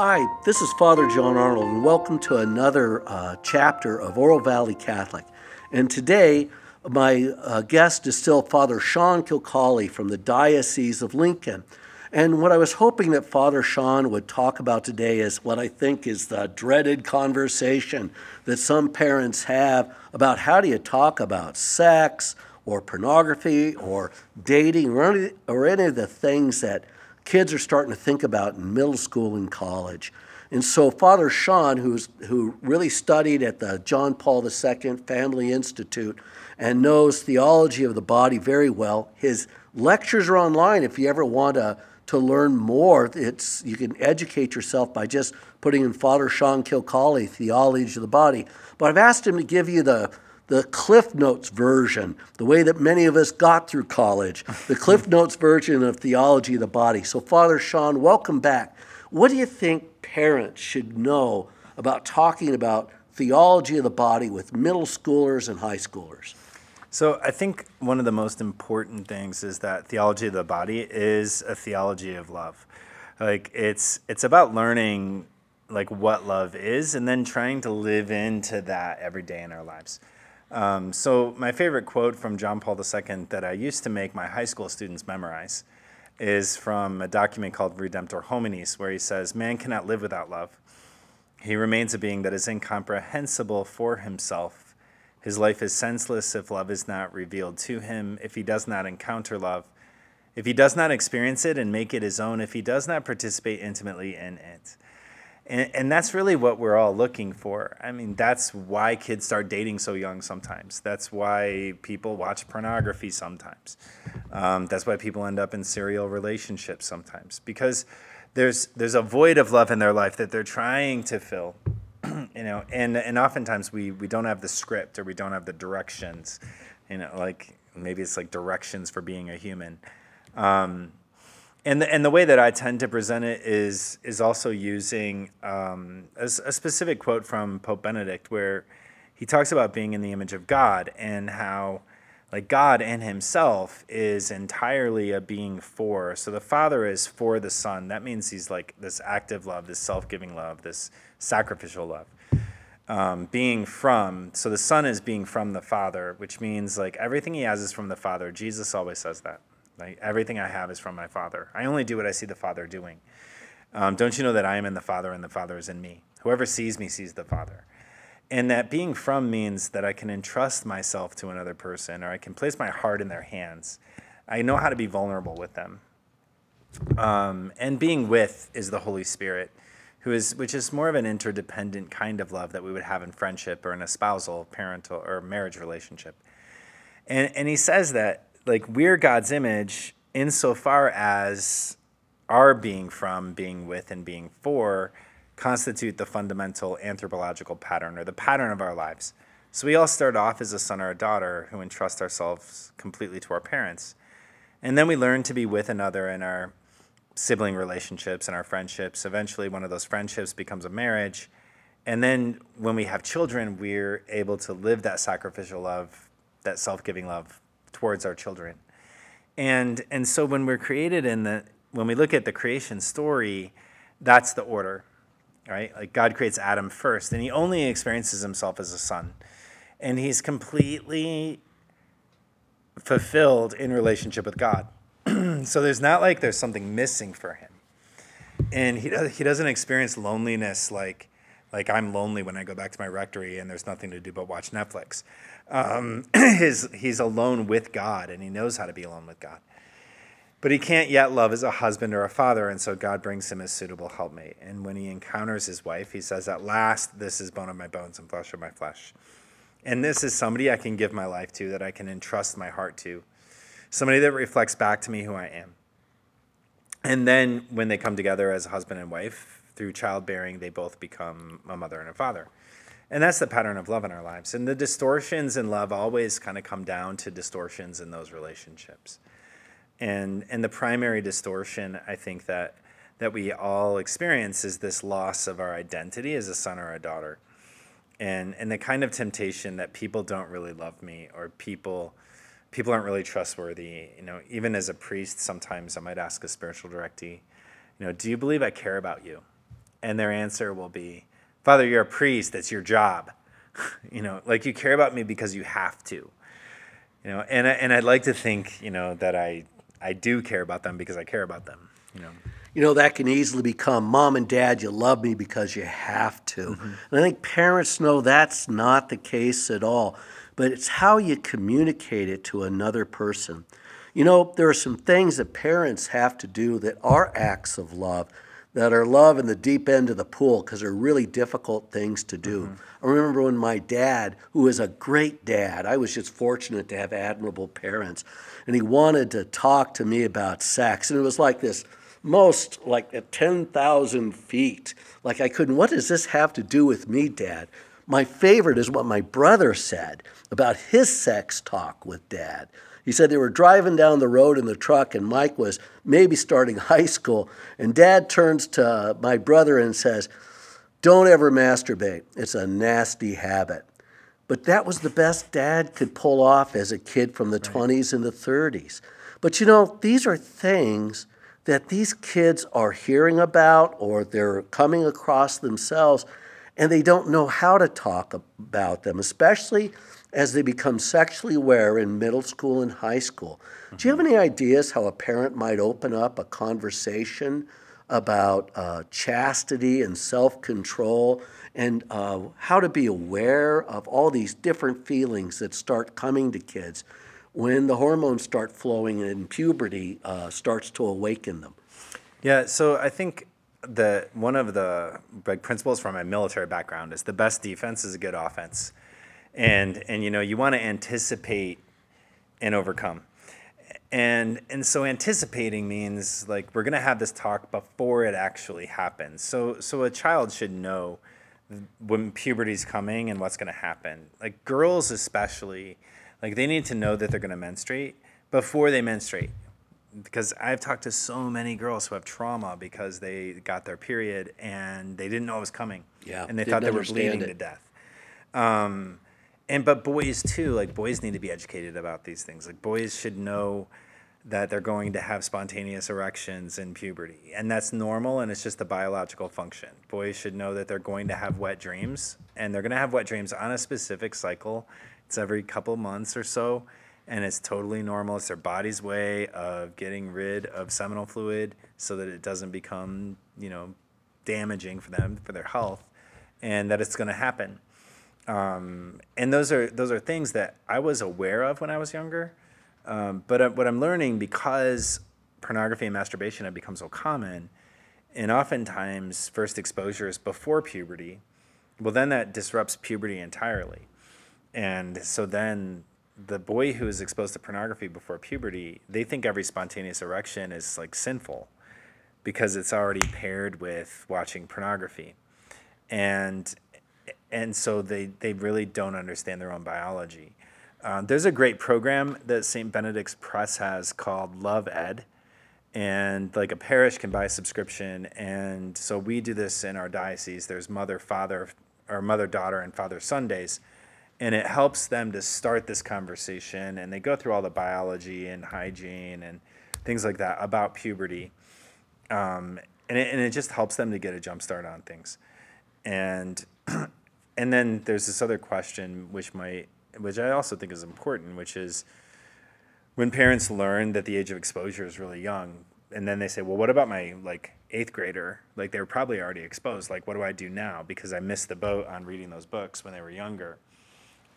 Hi, this is Father John Arnold, and welcome to another uh, chapter of Oral Valley Catholic. And today, my uh, guest is still Father Sean Kilcawley from the Diocese of Lincoln. And what I was hoping that Father Sean would talk about today is what I think is the dreaded conversation that some parents have about how do you talk about sex or pornography or dating or any, or any of the things that kids are starting to think about in middle school and college. And so Father Sean, who's, who really studied at the John Paul II Family Institute and knows theology of the body very well, his lectures are online if you ever want to, to learn more. It's, you can educate yourself by just putting in Father Sean Kilcawley, Theology of the Body. But I've asked him to give you the, the Cliff Notes version, the way that many of us got through college, the Cliff Notes version of theology of the body. So, Father Sean, welcome back. What do you think parents should know about talking about theology of the body with middle schoolers and high schoolers? So, I think one of the most important things is that theology of the body is a theology of love. Like it's it's about learning like what love is and then trying to live into that every day in our lives. Um, so, my favorite quote from John Paul II that I used to make my high school students memorize is from a document called Redemptor Hominis, where he says, Man cannot live without love. He remains a being that is incomprehensible for himself. His life is senseless if love is not revealed to him, if he does not encounter love, if he does not experience it and make it his own, if he does not participate intimately in it. And, and that's really what we're all looking for. I mean, that's why kids start dating so young sometimes. That's why people watch pornography sometimes. Um, that's why people end up in serial relationships sometimes because there's there's a void of love in their life that they're trying to fill. you know, and and oftentimes we we don't have the script or we don't have the directions. You know, like maybe it's like directions for being a human. Um, and the, and the way that I tend to present it is is also using um, a, a, specific quote from Pope Benedict where he talks about being in the image of God and how like God in himself is entirely a being for. So the Father is for the Son. That means he's like this active love, this self-giving love, this sacrificial love. Um, being from, so the Son is being from the Father, which means like everything he has is from the Father. Jesus always says that. Like everything I have is from my Father. I only do what I see the Father doing. Um, don't you know that I am in the Father and the Father is in me? Whoever sees me sees the Father. And that being from means that I can entrust myself to another person or I can place my heart in their hands. I know how to be vulnerable with them. Um, and being with is the Holy Spirit, who is which is more of an interdependent kind of love that we would have in friendship or in a spousal, parental, or marriage relationship. And and he says that like we're God's image insofar as our being from, being with, and being for constitute the fundamental anthropological pattern or the pattern of our lives. So we all start off as a son or a daughter who entrust ourselves completely to our parents. And then we learn to be with another in our sibling relationships and our friendships. Eventually, one of those friendships becomes a marriage. And then when we have children, we're able to live that sacrificial love, that self giving love towards our children. And and so when we're created in the when we look at the creation story, that's the order. Right? Like God creates Adam first, and he only experiences himself as a son. And he's completely fulfilled in relationship with God. so there's not like there's something missing for him. And he, he doesn't experience loneliness like like I'm lonely when I go back to my rectory and there's nothing to do but watch Netflix. Um, his, he's alone with God and he knows how to be alone with God. But he can't yet love as a husband or a father, and so God brings him a suitable helpmate. And when he encounters his wife, he says, At last, this is bone of my bones and flesh of my flesh. And this is somebody I can give my life to, that I can entrust my heart to, somebody that reflects back to me who I am. And then when they come together as a husband and wife, through childbearing, they both become a mother and a father. And that's the pattern of love in our lives. And the distortions in love always kind of come down to distortions in those relationships. And, and the primary distortion, I think, that, that we all experience is this loss of our identity as a son or a daughter. And, and the kind of temptation that people don't really love me or people people aren't really trustworthy. You know, even as a priest, sometimes I might ask a spiritual directee, you know, do you believe I care about you? And their answer will be, Father, you're a priest, That's your job. you know, like you care about me because you have to. You know, and, and I'd like to think, you know, that I, I do care about them because I care about them, you know. You know, that can easily become mom and dad, you love me because you have to. Mm-hmm. And I think parents know that's not the case at all, but it's how you communicate it to another person. You know, there are some things that parents have to do that are acts of love, that are love in the deep end of the pool because they're really difficult things to do. Mm-hmm. I remember when my dad, who was a great dad, I was just fortunate to have admirable parents, and he wanted to talk to me about sex. And it was like this most like at 10,000 feet. Like I couldn't, what does this have to do with me, Dad? My favorite is what my brother said about his sex talk with Dad. He said they were driving down the road in the truck, and Mike was maybe starting high school. And dad turns to uh, my brother and says, Don't ever masturbate. It's a nasty habit. But that was the best dad could pull off as a kid from the right. 20s and the 30s. But you know, these are things that these kids are hearing about or they're coming across themselves, and they don't know how to talk about them, especially as they become sexually aware in middle school and high school. Mm-hmm. Do you have any ideas how a parent might open up a conversation about uh, chastity and self control and uh, how to be aware of all these different feelings that start coming to kids when the hormones start flowing and puberty uh, starts to awaken them? Yeah, so I think that one of the like principles from my military background is the best defense is a good offense and and you know you want to anticipate and overcome and and so anticipating means like we're going to have this talk before it actually happens so so a child should know when puberty's coming and what's going to happen like girls especially like they need to know that they're going to menstruate before they menstruate because I've talked to so many girls who have trauma because they got their period and they didn't know it was coming. Yeah, and they thought they were bleeding it. to death. Um, and but boys too like boys need to be educated about these things. Like boys should know that they're going to have spontaneous erections in puberty and that's normal and it's just a biological function. Boys should know that they're going to have wet dreams and they're going to have wet dreams on a specific cycle. It's every couple months or so and it's totally normal. It's their body's way of getting rid of seminal fluid so that it doesn't become you know damaging for them for their health and that it's going to happen um, and those are those are things that I was aware of when I was younger. Um, but uh, what I'm learning because pornography and masturbation have become so common, and oftentimes first exposure is before puberty. Well, then that disrupts puberty entirely, and so then the boy who is exposed to pornography before puberty, they think every spontaneous erection is like sinful because it's already paired with watching pornography. And and so they, they really don't understand their own biology. Um, there's a great program that St. Benedict's Press has called Love Ed, and like a parish can buy a subscription. And so we do this in our diocese. There's mother, father, or mother, daughter, and father Sundays, and it helps them to start this conversation. And they go through all the biology and hygiene and things like that about puberty, um, and it, and it just helps them to get a jump start on things. And and then there's this other question which might which I also think is important, which is when parents learn that the age of exposure is really young, and then they say, "Well, what about my like eighth grader? Like they were probably already exposed. Like, what do I do now because I missed the boat on reading those books when they were younger?"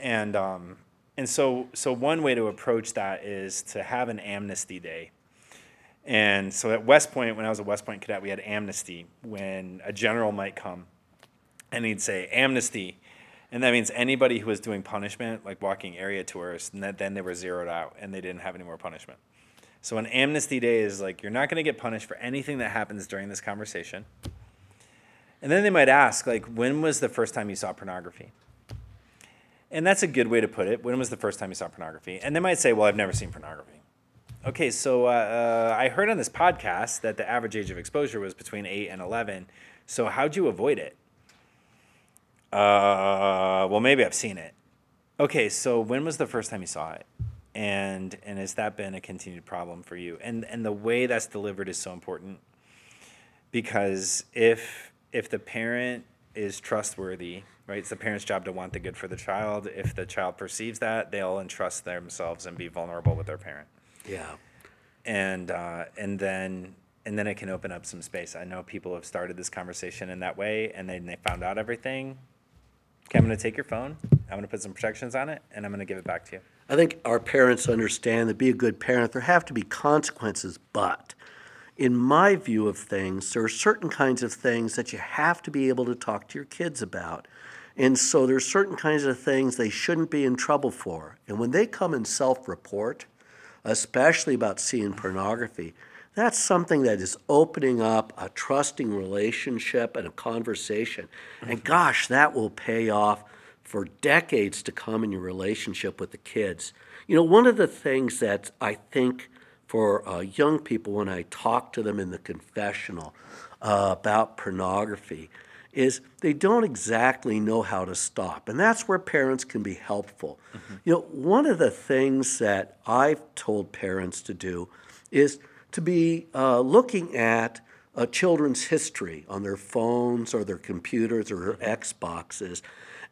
And um, and so so one way to approach that is to have an amnesty day. And so at West Point, when I was a West Point cadet, we had amnesty when a general might come and he'd say amnesty. And that means anybody who was doing punishment like walking area tours and that then they were zeroed out and they didn't have any more punishment. So an amnesty day is like you're not going to get punished for anything that happens during this conversation. And then they might ask like when was the first time you saw pornography? And that's a good way to put it. When was the first time you saw pornography? And they might say well i've never seen pornography. Okay so uh, uh, i heard on this podcast that the average age of exposure was between 8 and 11 so how'd you avoid it uh, well, maybe I've seen it. Okay, so when was the first time you saw it? And and has that been a continued problem for you? And and the way that's delivered is so important because if if the parent is trustworthy, right? It's the parent's job to want the good for the child. If the child perceives that, they'll entrust themselves and be vulnerable with their parent. Yeah. And uh, and then and then it can open up some space. I know people have started this conversation in that way, and then they found out everything. Okay, I'm going to take your phone. I'm going to put some protections on it, and I'm going to give it back to you. I think our parents understand that be a good parent, there have to be consequences, but in my view of things, there are certain kinds of things that you have to be able to talk to your kids about. And so there's certain kinds of things they shouldn't be in trouble for. And when they come and self-report, especially about seeing pornography, that's something that is opening up a trusting relationship and a conversation. And gosh, that will pay off for decades to come in your relationship with the kids. You know, one of the things that I think for uh, young people when I talk to them in the confessional uh, about pornography is they don't exactly know how to stop. And that's where parents can be helpful. Mm-hmm. You know, one of the things that I've told parents to do is to be uh, looking at a children's history on their phones or their computers or their Xboxes.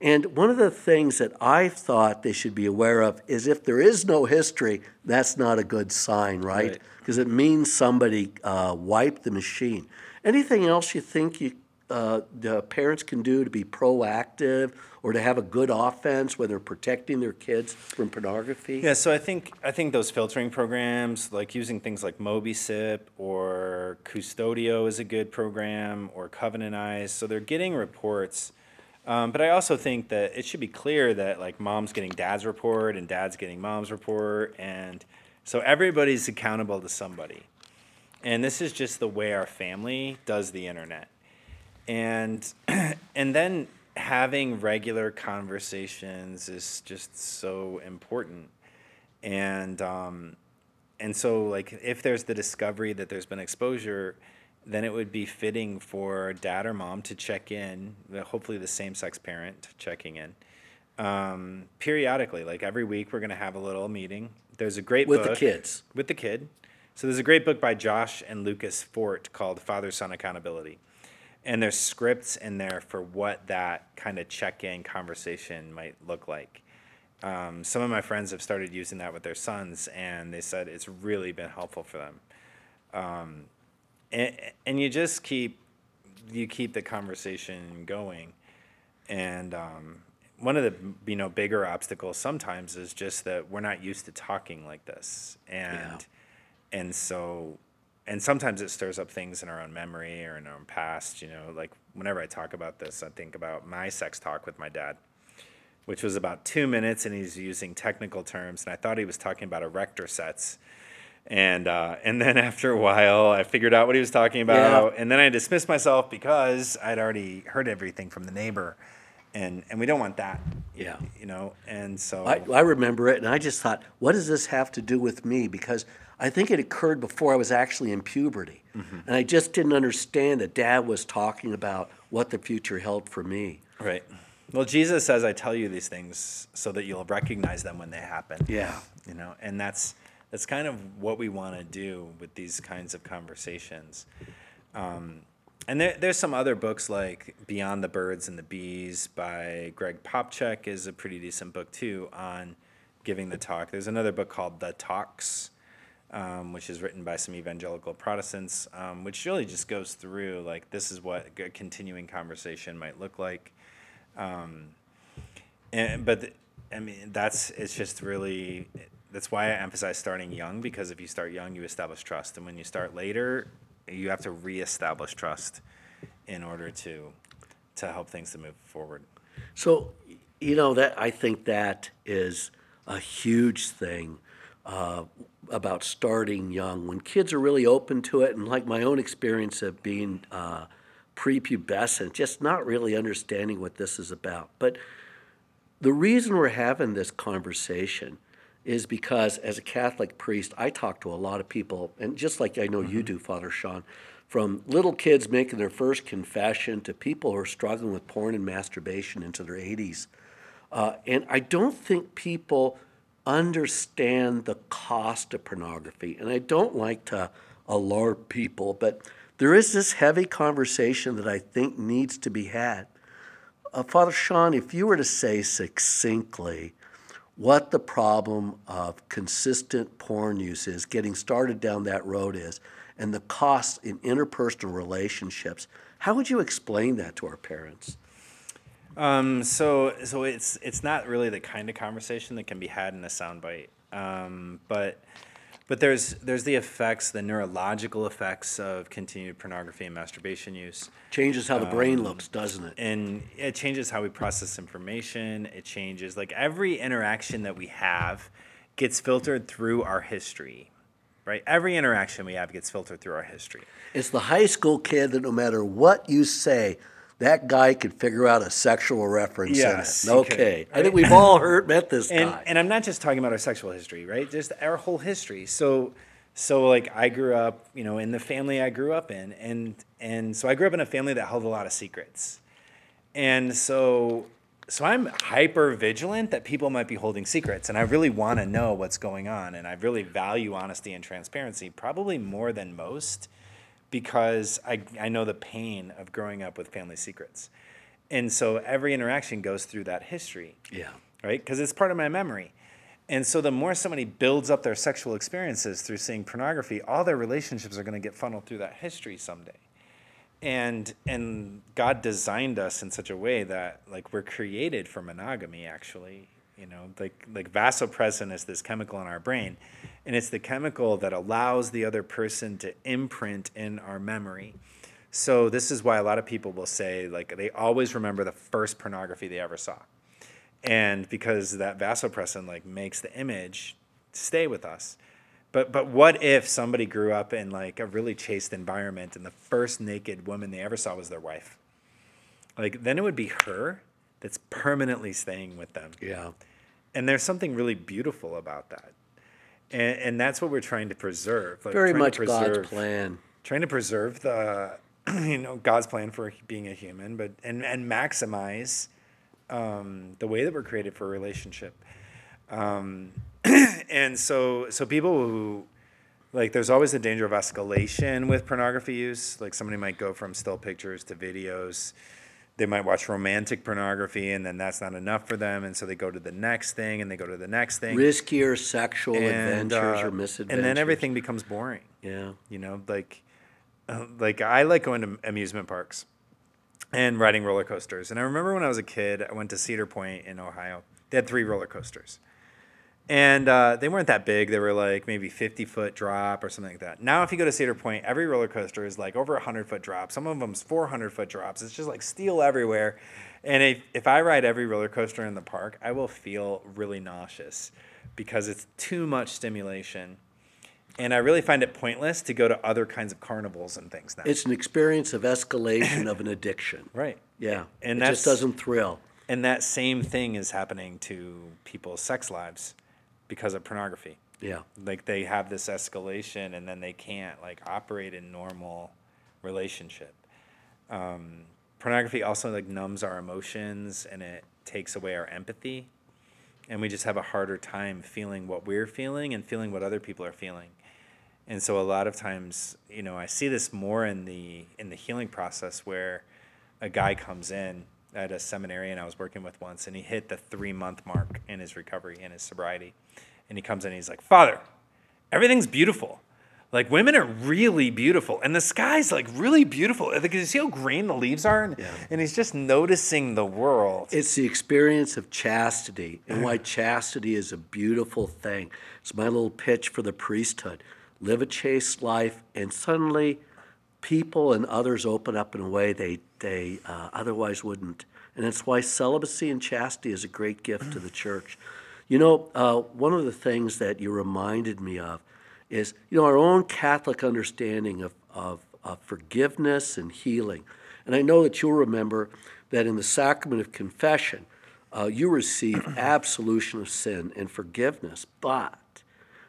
And one of the things that I thought they should be aware of is if there is no history, that's not a good sign, right? Because right. it means somebody uh, wiped the machine. Anything else you think you uh, the parents can do to be proactive or to have a good offense when they're protecting their kids from pornography? Yeah, so I think I think those filtering programs, like using things like Mobicip or Qustodio, is a good program, or Covenant Eyes. So they're getting reports. Um, but I also think that it should be clear that like mom's getting dad's report and dad's getting mom's report, and so everybody's accountable to somebody. And this is just the way our family does the internet and and then having regular conversations is just so important. And um, and so like if there's the discovery that there's been exposure then it would be fitting for dad or mom to check in hopefully the same sex parent checking in um, periodically. Like every week we're going to have a little meeting. There's a great with book the kids. With the kid. So there's a great book by josh and lucas fort called father son accountability and there's scripts in there for what that kind of check-in conversation might look like. Um, some of my friends have started using that with their sons, and they said it's really been helpful for them. Um, and, and you just keep you keep the conversation going, and um, one of the you know bigger obstacles sometimes is just that we're not used to talking like this, and yeah. and so and sometimes it stirs up things in our own memory or in our own past. You know, like whenever I talk about this, I think about my sex talk with my dad, which was about two minutes, and he's using technical terms, and I thought he was talking about erector sets. And uh, and then after a while, I figured out what he was talking about, yeah. and then I dismissed myself because I'd already heard everything from the neighbor, and and we don't want that. Yeah, you know, and so I, I remember it, and I just thought, what does this have to do with me? Because I think it occurred before I was actually in puberty. Mm-hmm. And I just didn't understand that dad was talking about what the future held for me. Right. Well, Jesus says, I tell you these things so that you'll recognize them when they happen. Yeah. You know, and that's that's kind of what we want to do with these kinds of conversations. Um, and there, there's some other books like Beyond the Birds and the Bees by Greg Popcak is a pretty decent book too on giving the talk. There's another book called The Talks um, which is written by some evangelical Protestants, um, which really just goes through like this is what a continuing conversation might look like. Um, and but the, I mean that's it's just really that's why I emphasize starting young because if you start young, you establish trust, and when you start later, you have to reestablish trust in order to to help things to move forward. So, you know that I think that is a huge thing. Uh, about starting young when kids are really open to it, and like my own experience of being uh, prepubescent, just not really understanding what this is about. But the reason we're having this conversation is because as a Catholic priest, I talk to a lot of people, and just like I know mm-hmm. you do, Father Sean, from little kids making their first confession to people who are struggling with porn and masturbation into their 80s. Uh, and I don't think people understand the cost of pornography. And I don't like to alarm people, but there is this heavy conversation that I think needs to be had. Uh, Father Sean, if you were to say succinctly what the problem of consistent porn use is, getting started down that road is, and the costs in interpersonal relationships, how would you explain that to our parents? Um, so so it's it's not really the kind of conversation that can be had in a soundbite. Um, but but there's there's the effects, the neurological effects of continued pornography and masturbation use. Changes how the brain looks, doesn't it? and it changes how we process information it changes like every interaction that we have gets filtered through our history right every interaction we have gets filtered through our history It's the high school kid that no matter what you say, that guy could figure out a sexual reference Yes, in it. could, Okay. I think we've all heard met this and guy. and i'm not just talking about our sexual history right just our whole history so so like i grew up you know in the family i grew up in and and so i grew up in a family that held a lot of secrets and so so i'm hyper vigilant that people might be holding secrets and i really want to know what's going on and i really value honesty and transparency probably more than most because i i know the pain of growing up with family secrets and so every interaction goes through that history yeah. right? Because it's part of my memory. And so the more somebody builds up their sexual experiences through seeing pornography, all their relationships are going to get funneled through that history someday. And and God designed us in such a way that like we're created for monogamy actually. You know, like like vasopressin is this chemical in our brain, and it's the chemical that allows the other person to imprint in our memory. So this is why a lot of people will say like they always remember the first pornography they ever saw. And because that vasopressin like makes the image stay with us. But but what if somebody grew up in like a really chaste environment and the first naked woman they ever saw was their wife? Like then it would be her that's permanently staying with them Yeah. and there's something really beautiful about that and, and that's what we're trying to preserve like Very trying to much God's preserve- plan. trying to preserve the you know God's plan for being a human, but and and maximize um, the way that we're created for a relationship. Um, and so so people who like there's always the danger of escalation with pornography use. Like somebody might go from still pictures to videos. They might watch romantic pornography and then that's not enough for them, and so they go to the next thing and they go to the next thing. Riskier sexual and, adventures uh, or misadventures. and then everything becomes boring. Yeah. You know, like, uh, like I like going to amusement parks and riding roller coasters. And I remember when I was a kid, I went to Cedar Point in Ohio. They had three roller coasters, and uh, they weren't that big. They were like maybe fifty foot drop or something like that. Now, if you go to Cedar Point, every roller coaster is like over hundred foot drop. Some of them's four hundred foot drops. It's just like steel everywhere. And if, if I ride every roller coaster in the park, I will feel really nauseous because it's too much stimulation. And I really find it pointless to go to other kinds of carnivals and things now. It's an experience of escalation of an addiction. right. Yeah. And that just doesn't thrill. And that same thing is happening to people's sex lives because of pornography. Yeah. Like they have this escalation and then they can't like operate in normal relationship. Um, pornography also like numbs our emotions and it takes away our empathy. And we just have a harder time feeling what we're feeling and feeling what other people are feeling. And so a lot of times, you know, I see this more in the in the healing process where a guy comes in at a seminarian I was working with once and he hit the three month mark in his recovery in his sobriety. And he comes in and he's like, Father, everything's beautiful. Like women are really beautiful, and the sky's like really beautiful. Like, you see how green the leaves are, and, Yeah. and he's just noticing the world. It's the experience of chastity and why chastity is a beautiful thing. It's my little pitch for the priesthood. Live a chaste life, and suddenly people and others open up in a way they, they uh, otherwise wouldn't. And that's why celibacy and chastity is a great gift to the church. You know, uh, one of the things that you reminded me of is, you know, our own Catholic understanding of, of, of forgiveness and healing. And I know that you'll remember that in the sacrament of confession, uh, you receive absolution of sin and forgiveness, but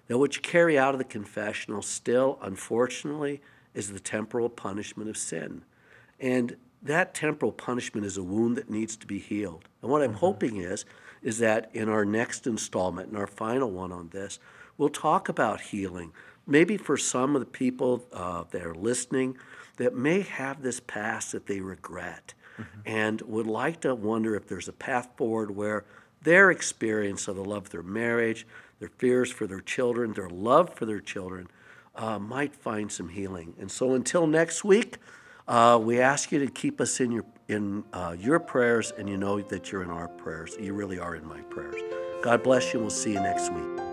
that what you carry out of the confessional still, unfortunately, is the temporal punishment of sin. And that temporal punishment is a wound that needs to be healed. And what I'm hoping is, is that in our next installment, in our final one on this, we'll talk about healing maybe for some of the people uh, that are listening that may have this past that they regret mm-hmm. and would like to wonder if there's a path forward where their experience of the love of their marriage, their fears for their children, their love for their children uh, might find some healing. And so until next week, uh, we ask you to keep us in your in uh, your prayers, and you know that you're in our prayers. You really are in my prayers. God bless you, and we'll see you next week.